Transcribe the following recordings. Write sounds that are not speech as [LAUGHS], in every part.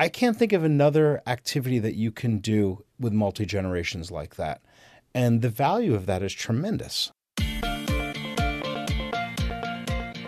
I can't think of another activity that you can do with multi generations like that. And the value of that is tremendous.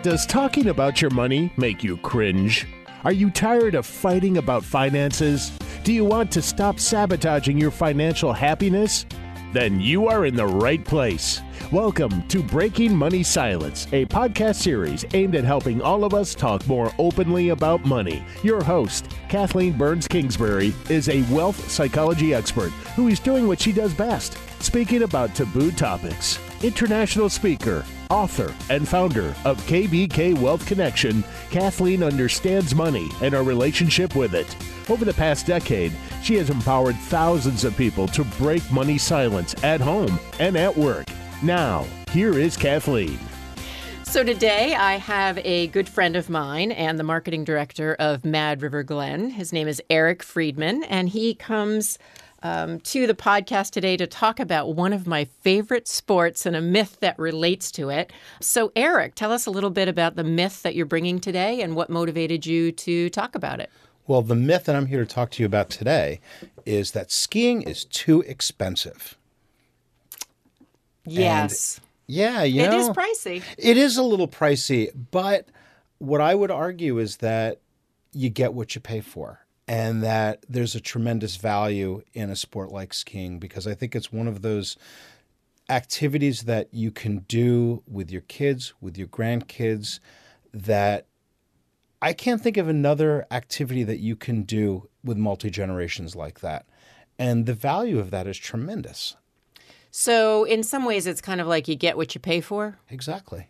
Does talking about your money make you cringe? Are you tired of fighting about finances? Do you want to stop sabotaging your financial happiness? Then you are in the right place. Welcome to Breaking Money Silence, a podcast series aimed at helping all of us talk more openly about money. Your host, Kathleen Burns Kingsbury, is a wealth psychology expert who is doing what she does best speaking about taboo topics. International speaker, author, and founder of KBK Wealth Connection, Kathleen understands money and our relationship with it. Over the past decade, she has empowered thousands of people to break money silence at home and at work. Now, here is Kathleen. So today I have a good friend of mine and the marketing director of Mad River Glen. His name is Eric Friedman, and he comes um, to the podcast today to talk about one of my favorite sports and a myth that relates to it. So, Eric, tell us a little bit about the myth that you're bringing today and what motivated you to talk about it. Well, the myth that I'm here to talk to you about today is that skiing is too expensive. Yes. And yeah, you it know, is pricey. It is a little pricey, but what I would argue is that you get what you pay for and that there's a tremendous value in a sport like skiing because I think it's one of those activities that you can do with your kids, with your grandkids that I can't think of another activity that you can do with multi generations like that. And the value of that is tremendous. So, in some ways, it's kind of like you get what you pay for. Exactly.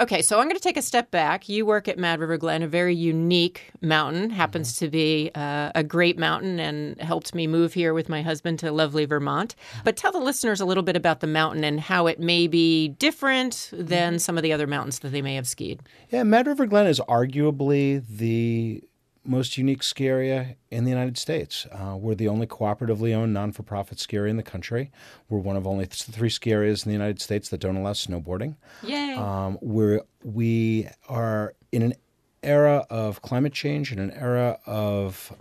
Okay, so I'm going to take a step back. You work at Mad River Glen, a very unique mountain, happens mm-hmm. to be uh, a great mountain and helped me move here with my husband to lovely Vermont. But tell the listeners a little bit about the mountain and how it may be different than mm-hmm. some of the other mountains that they may have skied. Yeah, Mad River Glen is arguably the most unique ski area in the United States. Uh, we're the only cooperatively owned non for profit ski area in the country. We're one of only th- three ski areas in the United States that don't allow snowboarding. Yay! Um, we're, we are in an era of climate change, in an era of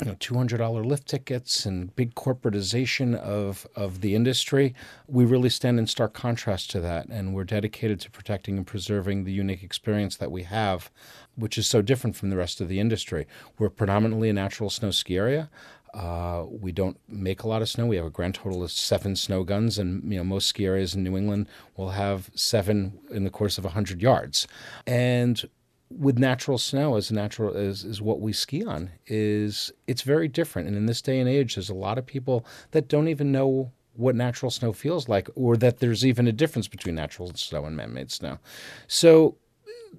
you know, $200 lift tickets and big corporatization of, of the industry, we really stand in stark contrast to that. And we're dedicated to protecting and preserving the unique experience that we have, which is so different from the rest of the industry. We're predominantly a natural snow ski area. Uh, we don't make a lot of snow. We have a grand total of seven snow guns, and you know most ski areas in New England will have seven in the course of hundred yards. And with natural snow as natural as is what we ski on is it's very different and in this day and age there's a lot of people that don't even know what natural snow feels like or that there's even a difference between natural snow and man-made snow so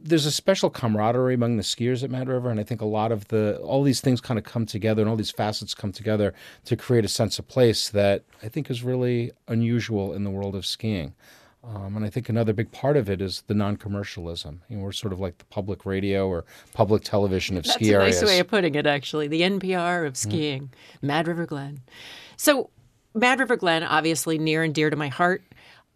there's a special camaraderie among the skiers at Mad River, and I think a lot of the all these things kind of come together, and all these facets come together to create a sense of place that I think is really unusual in the world of skiing. Um, and I think another big part of it is the non-commercialism. You know, we're sort of like the public radio or public television of That's ski areas. That's a nice way of putting it, actually. The NPR of mm-hmm. skiing, mm. Mad River Glen. So, Mad River Glen, obviously near and dear to my heart.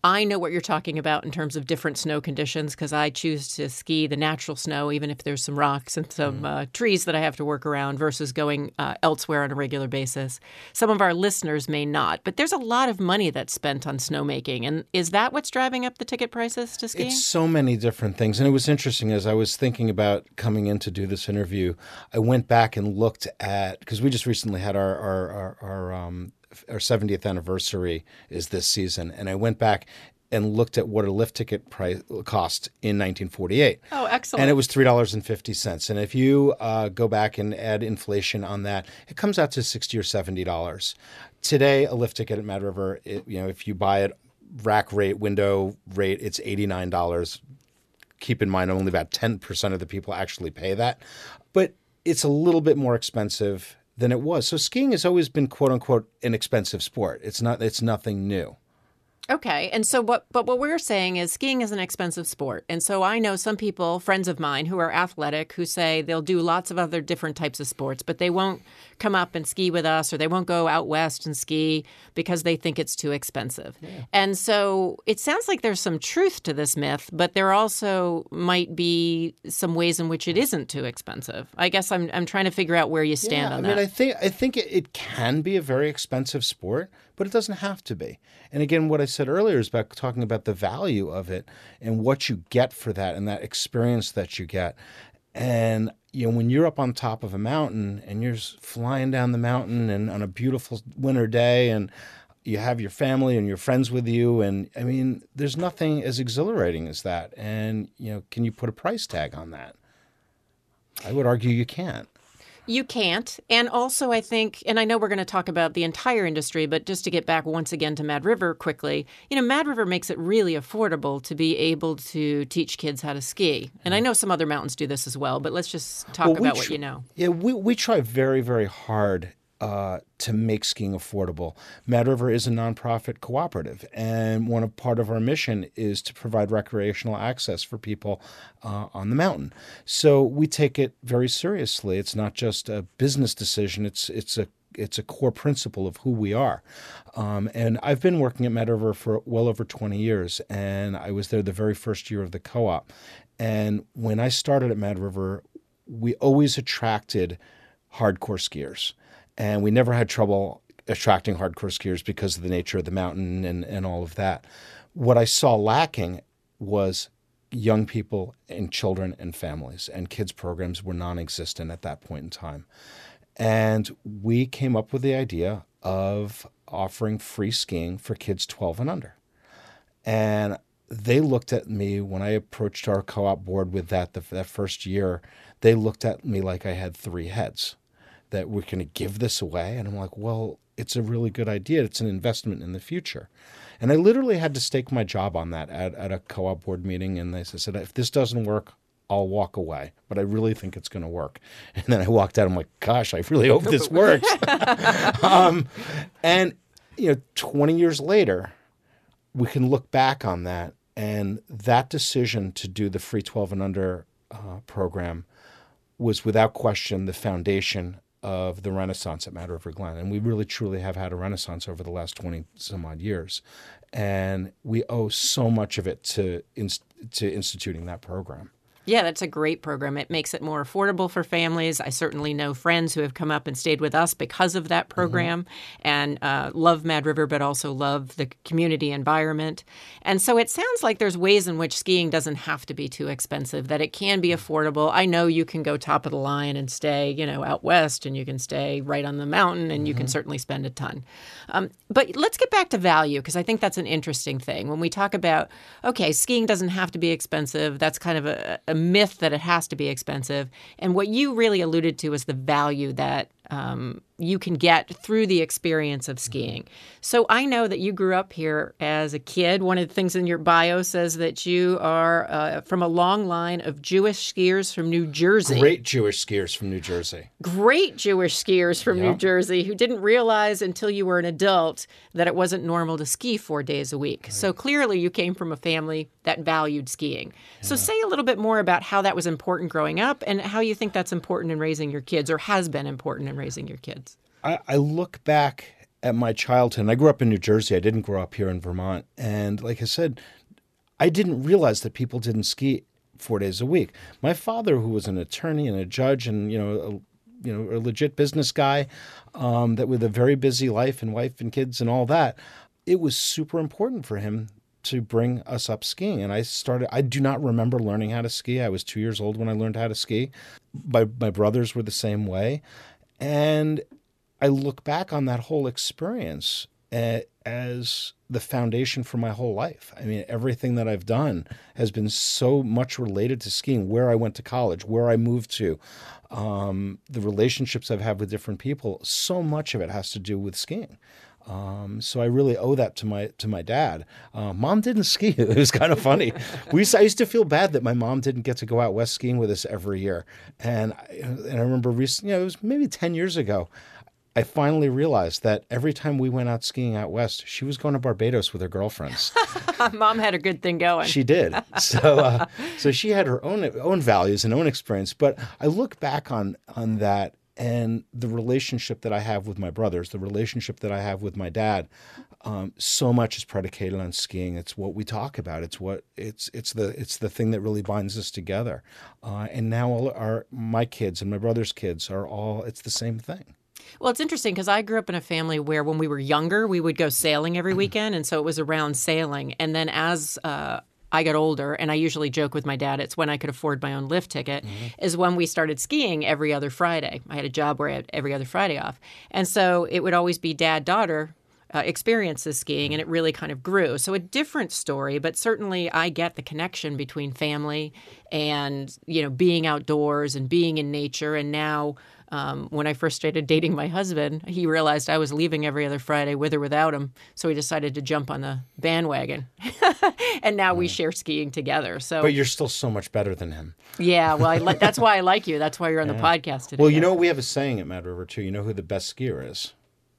I know what you're talking about in terms of different snow conditions because I choose to ski the natural snow, even if there's some rocks and some mm. uh, trees that I have to work around, versus going uh, elsewhere on a regular basis. Some of our listeners may not, but there's a lot of money that's spent on snowmaking. And is that what's driving up the ticket prices to skiing? It's so many different things. And it was interesting as I was thinking about coming in to do this interview, I went back and looked at, because we just recently had our, our, our, our um, our 70th anniversary is this season, and I went back and looked at what a lift ticket price cost in 1948. Oh, excellent! And it was three dollars and fifty cents. And if you uh, go back and add inflation on that, it comes out to sixty or seventy dollars. Today, a lift ticket at Mad River, it, you know, if you buy it rack rate, window rate, it's eighty nine dollars. Keep in mind, only about ten percent of the people actually pay that, but it's a little bit more expensive than it was. So skiing has always been quote unquote an expensive sport. It's not. It's nothing new. Okay. And so what but what we're saying is skiing is an expensive sport. And so I know some people, friends of mine who are athletic who say they'll do lots of other different types of sports, but they won't come up and ski with us or they won't go out west and ski because they think it's too expensive. Yeah. And so it sounds like there's some truth to this myth, but there also might be some ways in which it isn't too expensive. I guess I'm I'm trying to figure out where you stand yeah, on I that. mean, I think I think it, it can be a very expensive sport, but it doesn't have to be. And again, what I said earlier is about talking about the value of it and what you get for that and that experience that you get. And you know, when you're up on top of a mountain and you're flying down the mountain and on a beautiful winter day and you have your family and your friends with you and I mean, there's nothing as exhilarating as that. And you know, can you put a price tag on that? I would argue you can't. You can't. And also, I think, and I know we're going to talk about the entire industry, but just to get back once again to Mad River quickly, you know, Mad River makes it really affordable to be able to teach kids how to ski. And I mm-hmm. know some other mountains do this as well, but let's just talk well, about tr- what you know. Yeah, we, we try very, very hard uh, to make skiing affordable. Mad River is a nonprofit cooperative, and one of part of our mission is to provide recreational access for people uh, on the mountain. So we take it very seriously. It's not just a business decision; it's it's a it's a core principle of who we are. Um, and I've been working at Mad River for well over 20 years, and I was there the very first year of the co-op. And when I started at Mad River, we always attracted hardcore skiers and we never had trouble attracting hardcore skiers because of the nature of the mountain and, and all of that. What I saw lacking was young people and children and families, and kids programs were non existent at that point in time. And we came up with the idea of offering free skiing for kids 12 and under. And they looked at me when I approached our co op board with that the, that first year, they looked at me like I had three heads that we're going to give this away. And I'm like, well, it's a really good idea. It's an investment in the future. And I literally had to stake my job on that at, at a co op board meeting. And they said, if this doesn't work, I'll walk away, but I really think it's going to work. [LAUGHS] And then I walked out. I'm like, gosh, I really hope this [LAUGHS] works. [LAUGHS] um, and you know, 20 years later, we can look back on that, and that decision to do the free 12 and under uh, program was without question the foundation of the Renaissance at Mad River Glen. And we really truly have had a renaissance over the last 20 some odd years. And we owe so much of it to, to instituting that program. Yeah, that's a great program. It makes it more affordable for families. I certainly know friends who have come up and stayed with us because of that mm-hmm. program mm-hmm. and uh, love Mad River, but also love the community environment. And so it sounds like there's ways in which skiing doesn't have to be too expensive, that it can be affordable. I know you can go top of the line and stay, you know, out west and you can stay right on the mountain and mm-hmm. you can mm-hmm. certainly spend a ton. Um, but let's get back to value because I think that's an interesting thing. When we talk about, okay, skiing doesn't have to be expensive, that's kind of a, a myth that it has to be expensive. And what you really alluded to is the value that um, you can get through the experience of skiing. So I know that you grew up here as a kid. One of the things in your bio says that you are uh, from a long line of Jewish skiers from New Jersey. Great Jewish skiers from New Jersey. Great Jewish skiers from New Jersey who didn't realize until you were an adult that it wasn't normal to ski four days a week. Right. So clearly you came from a family that valued skiing. Yeah. So say a little bit more about how that was important growing up and how you think that's important in raising your kids or has been important in raising your kids? I, I look back at my childhood. I grew up in New Jersey. I didn't grow up here in Vermont. And like I said, I didn't realize that people didn't ski four days a week. My father, who was an attorney and a judge, and you know, a, you know, a legit business guy, um, that with a very busy life and wife and kids and all that, it was super important for him to bring us up skiing. And I started, I do not remember learning how to ski. I was two years old when I learned how to ski. My, my brothers were the same way. And I look back on that whole experience as the foundation for my whole life. I mean, everything that I've done has been so much related to skiing, where I went to college, where I moved to, um, the relationships I've had with different people. So much of it has to do with skiing. Um, so I really owe that to my to my dad. Uh, mom didn't ski. [LAUGHS] It was kind of funny. we used to, I used to feel bad that my mom didn't get to go out west skiing with us every year. And I, and I remember recently, you know, it was maybe ten years ago. I finally realized that every time we went out skiing out west, she was going to Barbados with her girlfriends. [LAUGHS] Mom had a good thing going. She did. So, uh, so she had her own own values and own experience. But I look back on on that and the relationship that I have with my brothers, the relationship that I have with my dad. Um, so much is predicated on skiing. It's what we talk about. It's what it's it's the it's the thing that really binds us together. Uh, and now all our my kids and my brother's kids are all. It's the same thing. Well, it's interesting because I grew up in a family where when we were younger, we would go sailing every weekend. And so it was around sailing. And then as uh, I got older, and I usually joke with my dad, it's when I could afford my own lift ticket, mm-hmm. is when we started skiing every other Friday. I had a job where I had every other Friday off. And so it would always be dad daughter. Uh, experiences skiing and it really kind of grew. So a different story, but certainly I get the connection between family and you know being outdoors and being in nature and now um, when I first started dating my husband, he realized I was leaving every other Friday with or without him. So he decided to jump on the bandwagon. [LAUGHS] and now we share skiing together. So, But you're still so much better than him. Yeah, well, li- that's why I like you. That's why you're on yeah. the podcast today. Well, you know, we have a saying at Mad River, too. You know who the best skier is?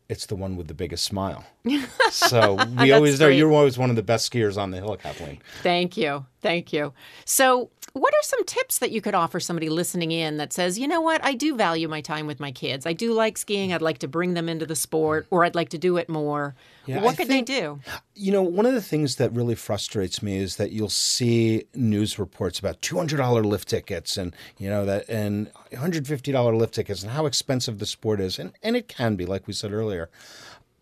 It's the one with the biggest smile. [LAUGHS] So we always know you're always one of the best skiers on the hill, Kathleen. Thank you. Thank you. So what are some tips that you could offer somebody listening in that says, you know what, I do value my time with my kids. I do like skiing. I'd like to bring them into the sport, or I'd like to do it more. Yeah, what I could think, they do? You know, one of the things that really frustrates me is that you'll see news reports about two hundred dollar lift tickets and you know that and one hundred fifty dollar lift tickets and how expensive the sport is, and and it can be, like we said earlier.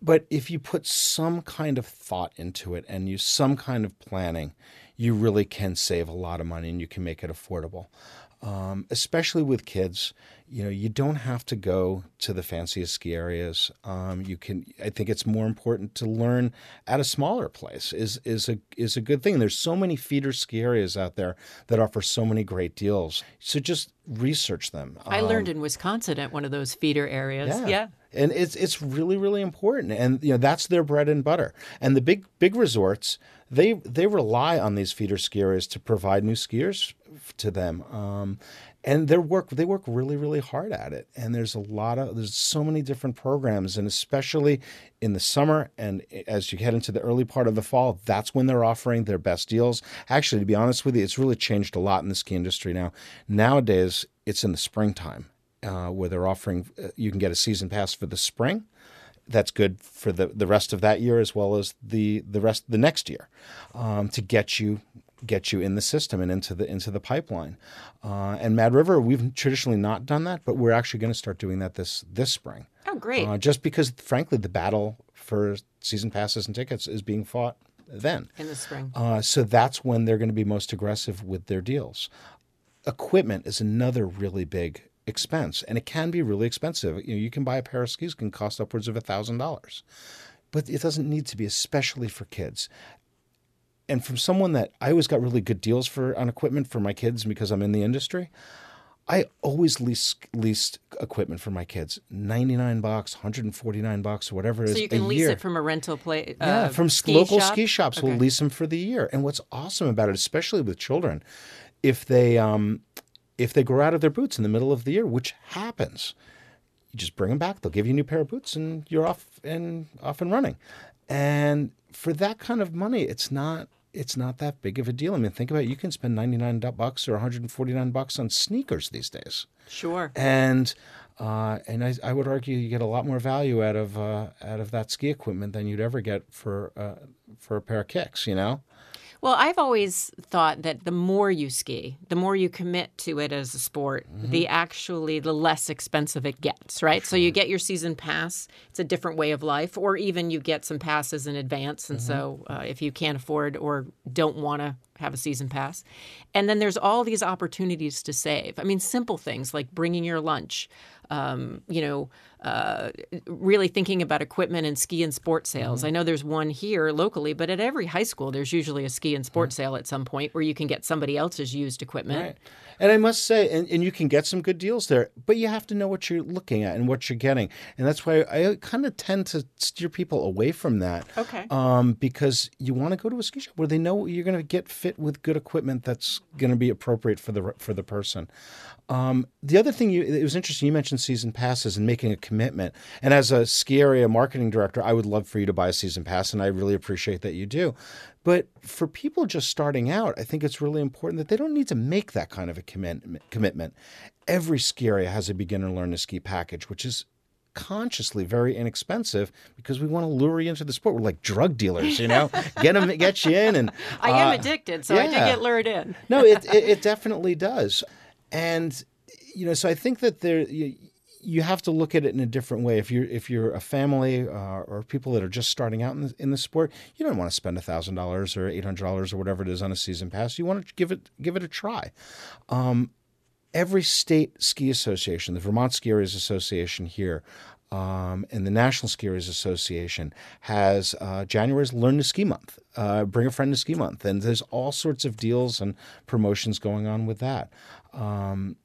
But if you put some kind of thought into it and use some kind of planning, you really can save a lot of money and you can make it affordable. Um, especially with kids, you know, you don't have to go to the fanciest ski areas. Um, you can. I think it's more important to learn at a smaller place. is is a is a good thing. There's so many feeder ski areas out there that offer so many great deals. So just research them. I um, learned in Wisconsin at one of those feeder areas. Yeah. yeah. And it's it's really really important, and you know that's their bread and butter. And the big big resorts, they they rely on these feeder skiers to provide new skiers to them. Um, and they work they work really really hard at it. And there's a lot of there's so many different programs. And especially in the summer and as you get into the early part of the fall that's when they're offering their best deals. Actually to be honest with you it's really changed a lot in the ski industry now. Nowadays it's in the springtime uh, where they're offering uh, you can get a season pass for the spring that's good for the, the rest of that year as well as the the rest the next year um, to get you get you in the system and into the into the pipeline. Uh, and Mad River, we've traditionally not done that, but we're actually going to start doing that this this spring. Oh, great! Uh, just because, frankly, the battle for season passes and tickets is being fought then in the spring. Uh, so that's when they're going to be most aggressive with their deals. Equipment is another really big expense, and it can be really expensive. You know, you can buy a pair of skis can cost upwards of a thousand dollars, but it doesn't need to be, especially for kids. And from someone that I always got really good deals for on equipment for my kids because I'm in the industry. I always lease leased equipment for my kids. Ninety nine bucks, hundred and forty nine bucks, or whatever it is. So you can lease year. it from a rental place. Uh, yeah, from ski local shop? ski shops. Okay. We'll lease them for the year. And what's awesome about it, especially with children, if they um, if they grow out of their boots in the middle of the year, which happens, you just bring them back. They'll give you a new pair of boots, and you're off and off and running. And for that kind of money, it's not it's not that big of a deal. I mean, think about it. You can spend ninety nine bucks or one hundred and forty nine bucks on sneakers these days. Sure. And uh, and I, I, would argue you get a lot more value out of uh, out of that ski equipment than you'd ever get for uh, for a pair of kicks. You know. Well, I've always thought that the more you ski, the more you commit to it as a sport, mm-hmm. the actually the less expensive it gets, right? Sure. So you get your season pass. It's a different way of life, or even you get some passes in advance. And mm-hmm. so uh, if you can't afford or don't want to have a season pass. And then there's all these opportunities to save. I mean, simple things like bringing your lunch, um, you know, uh, really thinking about equipment and ski and sport sales. Mm-hmm. I know there's one here locally, but at every high school, there's usually a ski and sport mm-hmm. sale at some point where you can get somebody else's used equipment. Right. And I must say, and, and you can get some good deals there, but you have to know what you're looking at and what you're getting. And that's why I kind of tend to steer people away from that. Okay. Um, because you want to go to a ski shop where they know you're going to get fit kit with good equipment that's going to be appropriate for the for the person. Um, the other thing you it was interesting you mentioned season passes and making a commitment. And as a ski area marketing director, I would love for you to buy a season pass, and I really appreciate that you do. But for people just starting out, I think it's really important that they don't need to make that kind of a commit- commitment. Every ski area has a beginner learn to ski package, which is consciously very inexpensive because we want to lure you into the sport. We're like drug dealers, you know, [LAUGHS] get them, get you in. And I am uh, addicted, so yeah. I did get lured in. no, it, it, it definitely does, and you know, so I think that there. You, you have to look at it in a different way. If you're if you're a family uh, or people that are just starting out in the, in the sport, you don't want to spend thousand dollars or eight hundred dollars or whatever it is on a season pass. You want to give it give it a try. Um, every state ski association, the Vermont Ski Areas Association here, um, and the National Ski Areas Association has uh, January's Learn to Ski Month, uh, Bring a Friend to Ski Month, and there's all sorts of deals and promotions going on with that. Um,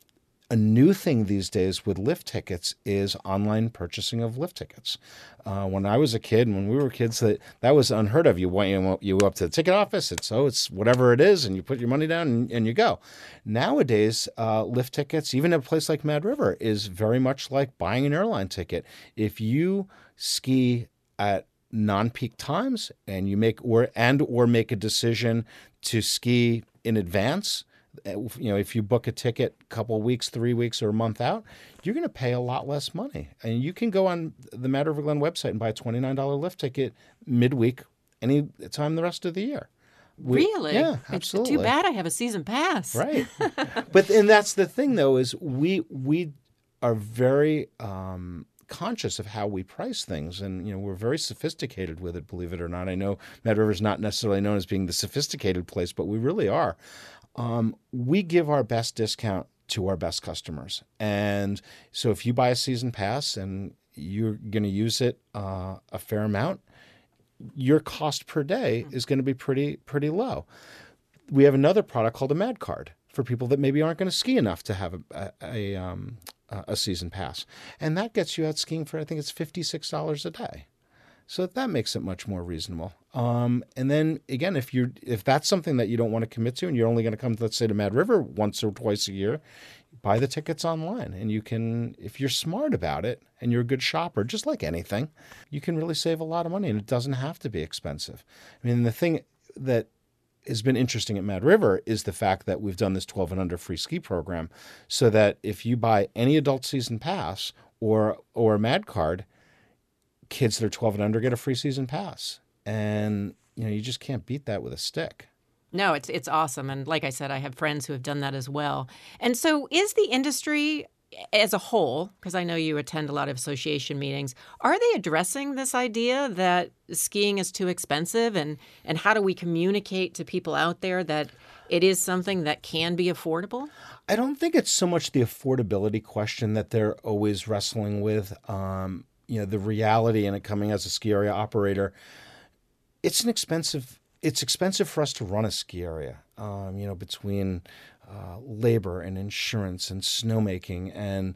a new thing these days with lift tickets is online purchasing of lift tickets. Uh, when I was a kid, when we were kids, that that was unheard of. You went you, you up to the ticket office, it's oh, it's whatever it is, and you put your money down and, and you go. Nowadays, uh, lift tickets, even at a place like Mad River, is very much like buying an airline ticket. If you ski at non-peak times and you make or and or make a decision to ski in advance you know, if you book a ticket a couple weeks, three weeks, or a month out, you're going to pay a lot less money. And you can go on the Mad River Glen website and buy a $29 lift ticket midweek any time the rest of the year. We, really? Yeah, absolutely. It's too bad I have a season pass. Right. [LAUGHS] but and that's the thing though is we we are very um, conscious of how we price things and you know we're very sophisticated with it believe it or not i know mad river is not necessarily known as being the sophisticated place but we really are um, we give our best discount to our best customers. And so if you buy a season pass and you're going to use it uh, a fair amount, your cost per day is going to be pretty pretty low. We have another product called a Mad Card for people that maybe aren't going to ski enough to have a, a, a, um, a season pass, and that gets you out skiing for I think it's fifty six dollars a day. So that makes it much more reasonable. Um, and then again, if you're if that's something that you don't want to commit to, and you're only going to come, let's say, to Mad River once or twice a year, buy the tickets online, and you can, if you're smart about it and you're a good shopper, just like anything, you can really save a lot of money, and it doesn't have to be expensive. I mean, the thing that has been interesting at Mad River is the fact that we've done this 12 and under free ski program, so that if you buy any adult season pass or or a Mad card kids that are 12 and under get a free season pass. And, you know, you just can't beat that with a stick. No, it's it's awesome and like I said I have friends who have done that as well. And so is the industry as a whole, because I know you attend a lot of association meetings, are they addressing this idea that skiing is too expensive and and how do we communicate to people out there that it is something that can be affordable? I don't think it's so much the affordability question that they're always wrestling with. Um, you know the reality in it coming as a ski area operator it's an expensive it's expensive for us to run a ski area um, you know between uh, labor and insurance and snowmaking. And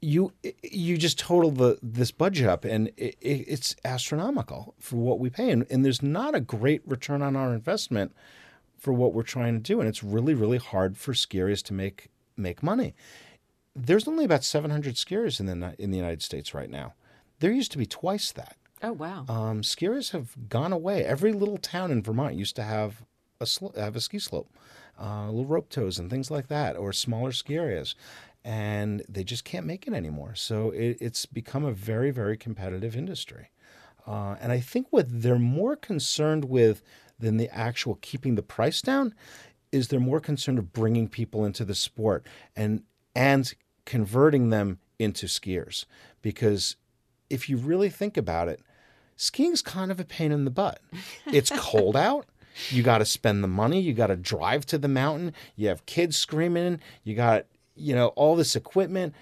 you you just total the this budget up and it, it's astronomical for what we pay. And, and there's not a great return on our investment for what we're trying to do. And it's really really hard for ski areas to make make money. There's only about 700 skiers in the in the United States right now there used to be twice that. Oh wow! Um, skiers have gone away. Every little town in Vermont used to have a sl- have a ski slope, uh, little rope tows and things like that, or smaller ski areas, and they just can't make it anymore. So it, it's become a very very competitive industry, uh, and I think what they're more concerned with than the actual keeping the price down is they're more concerned of bringing people into the sport and and converting them into skiers because if you really think about it, skiing's kind of a pain in the butt. It's cold [LAUGHS] out. You got to spend the money. You got to drive to the mountain. You have kids screaming. You got, you know, all this equipment.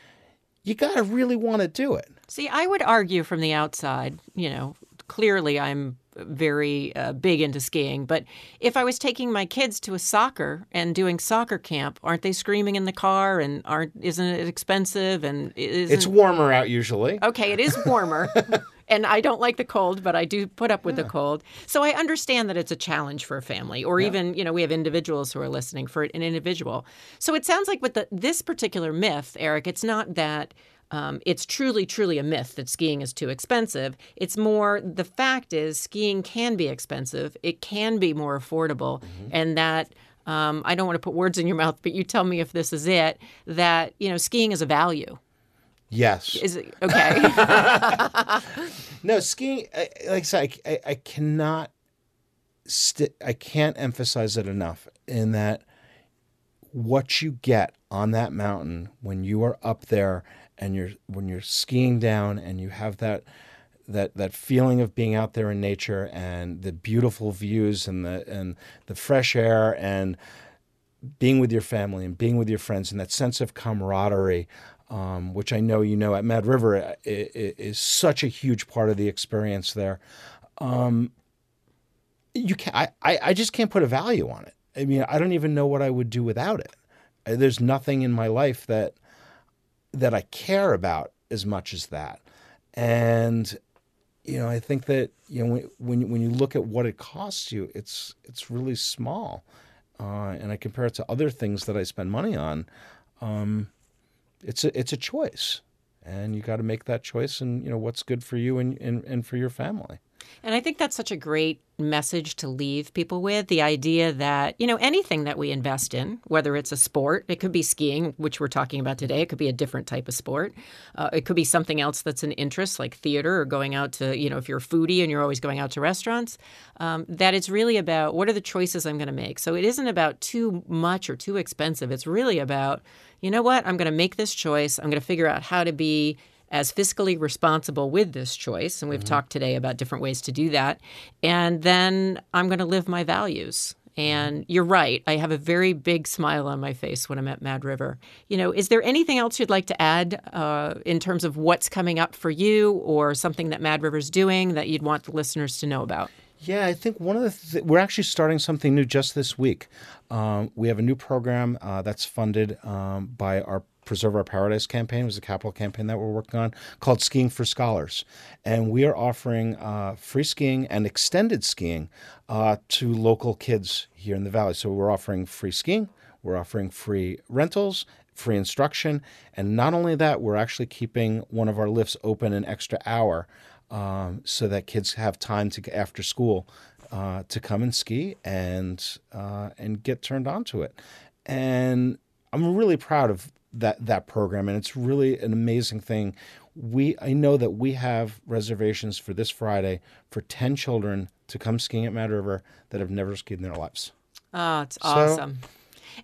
You got to really want to do it. See, I would argue from the outside, you know, clearly I'm very uh, big into skiing. But if I was taking my kids to a soccer and doing soccer camp, aren't they screaming in the car? And aren't isn't it expensive? And it's warmer out usually. Okay, it is warmer. [LAUGHS] and I don't like the cold, but I do put up with the cold. So I understand that it's a challenge for a family, or even you know we have individuals who are listening for an individual. So it sounds like with the, this particular myth, Eric, it's not that. Um, it's truly, truly a myth that skiing is too expensive. It's more the fact is skiing can be expensive. It can be more affordable, and that um, I don't want to put words in your mouth, but you tell me if this is it. That you know, skiing is a value. Yes. Is it okay? [LAUGHS] No, skiing. I, like I said, I, I, I cannot. St- I can't emphasize it enough. In that, what you get on that mountain when you are up there and you're when you're skiing down and you have that that that feeling of being out there in nature and the beautiful views and the and the fresh air and being with your family and being with your friends and that sense of camaraderie, um, which I know you know at Mad River i- is such a huge part of the experience there. Um, you can I, I just can't put a value on it. I mean, I don't even know what I would do without it. Uh, There's nothing in my life that that I care about as much as that. And you know, I think that you know when when you, look at what it costs you, it's it's really small. Uh, and I compare it to other things that I spend money on. Um, it's a it's a choice, and you got to make that choice. And you know what's good for you and, and, and for your family. And I think that's such a great message to leave people with the idea that, you know, anything that we invest in, whether it's a sport, it could be skiing, which we're talking about today, it could be a different type of sport. Uh, it could be something else that's an interest, like theater or going out to, you know, if you're a foodie and you're always going out to restaurants, um, that it's really about what are the choices I'm going to make. So it isn't about too much or too expensive. It's really about, you know what, I'm going to make this choice. I'm going to figure out how to be as fiscally responsible with this choice. And we've talked today about different ways to do that. And then I'm going to live my values. And you're right. I have a very big smile on my face when I'm at Mad River. You know, is there anything else you'd like to add uh, in terms of what's coming up for you or something that Mad River's doing that you'd want the listeners to know about? Yeah, I think one of the th- we're actually starting something new just this week. Um, we have a new program uh, that's funded um, by our Preserve Our Paradise campaign. Was a capital campaign that we're working on called Skiing for Scholars, and we are offering uh, free skiing and extended skiing uh, to local kids here in the valley. So we're offering free skiing, we're offering free rentals, free instruction, and not only that, we're actually keeping one of our lifts open an extra hour um, so that kids have time to after school uh, to come and ski and uh, and get turned on to it. And I'm really proud of that that program, and it's really an amazing thing. We I know that we have reservations for this Friday for ten children to come skiing at Mad River that have never skied in their lives. Oh, it's awesome.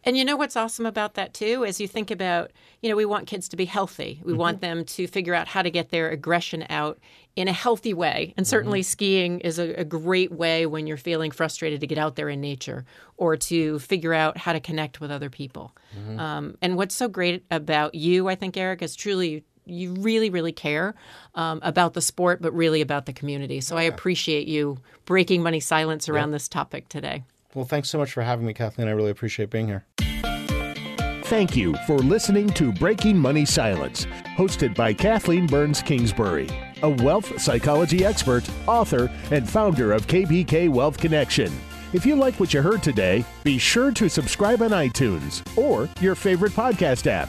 And you know what's awesome about that too is you think about, you know, we want kids to be healthy. We want them to figure out how to get their aggression out in a healthy way. And certainly skiing is a, a great way when you're feeling frustrated to get out there in nature or to figure out how to connect with other people. Um, and what's so great about you, I think, Eric, is truly you really, really care um, about the sport, but really about the community. So I appreciate you breaking money silence around this topic today. Well, thanks so much for having me, Kathleen. I really appreciate being here. Thank you for listening to Breaking Money Silence, hosted by Kathleen Burns Kingsbury, a wealth psychology expert, author, and founder of KBK Wealth Connection. If you like what you heard today, be sure to subscribe on iTunes or your favorite podcast app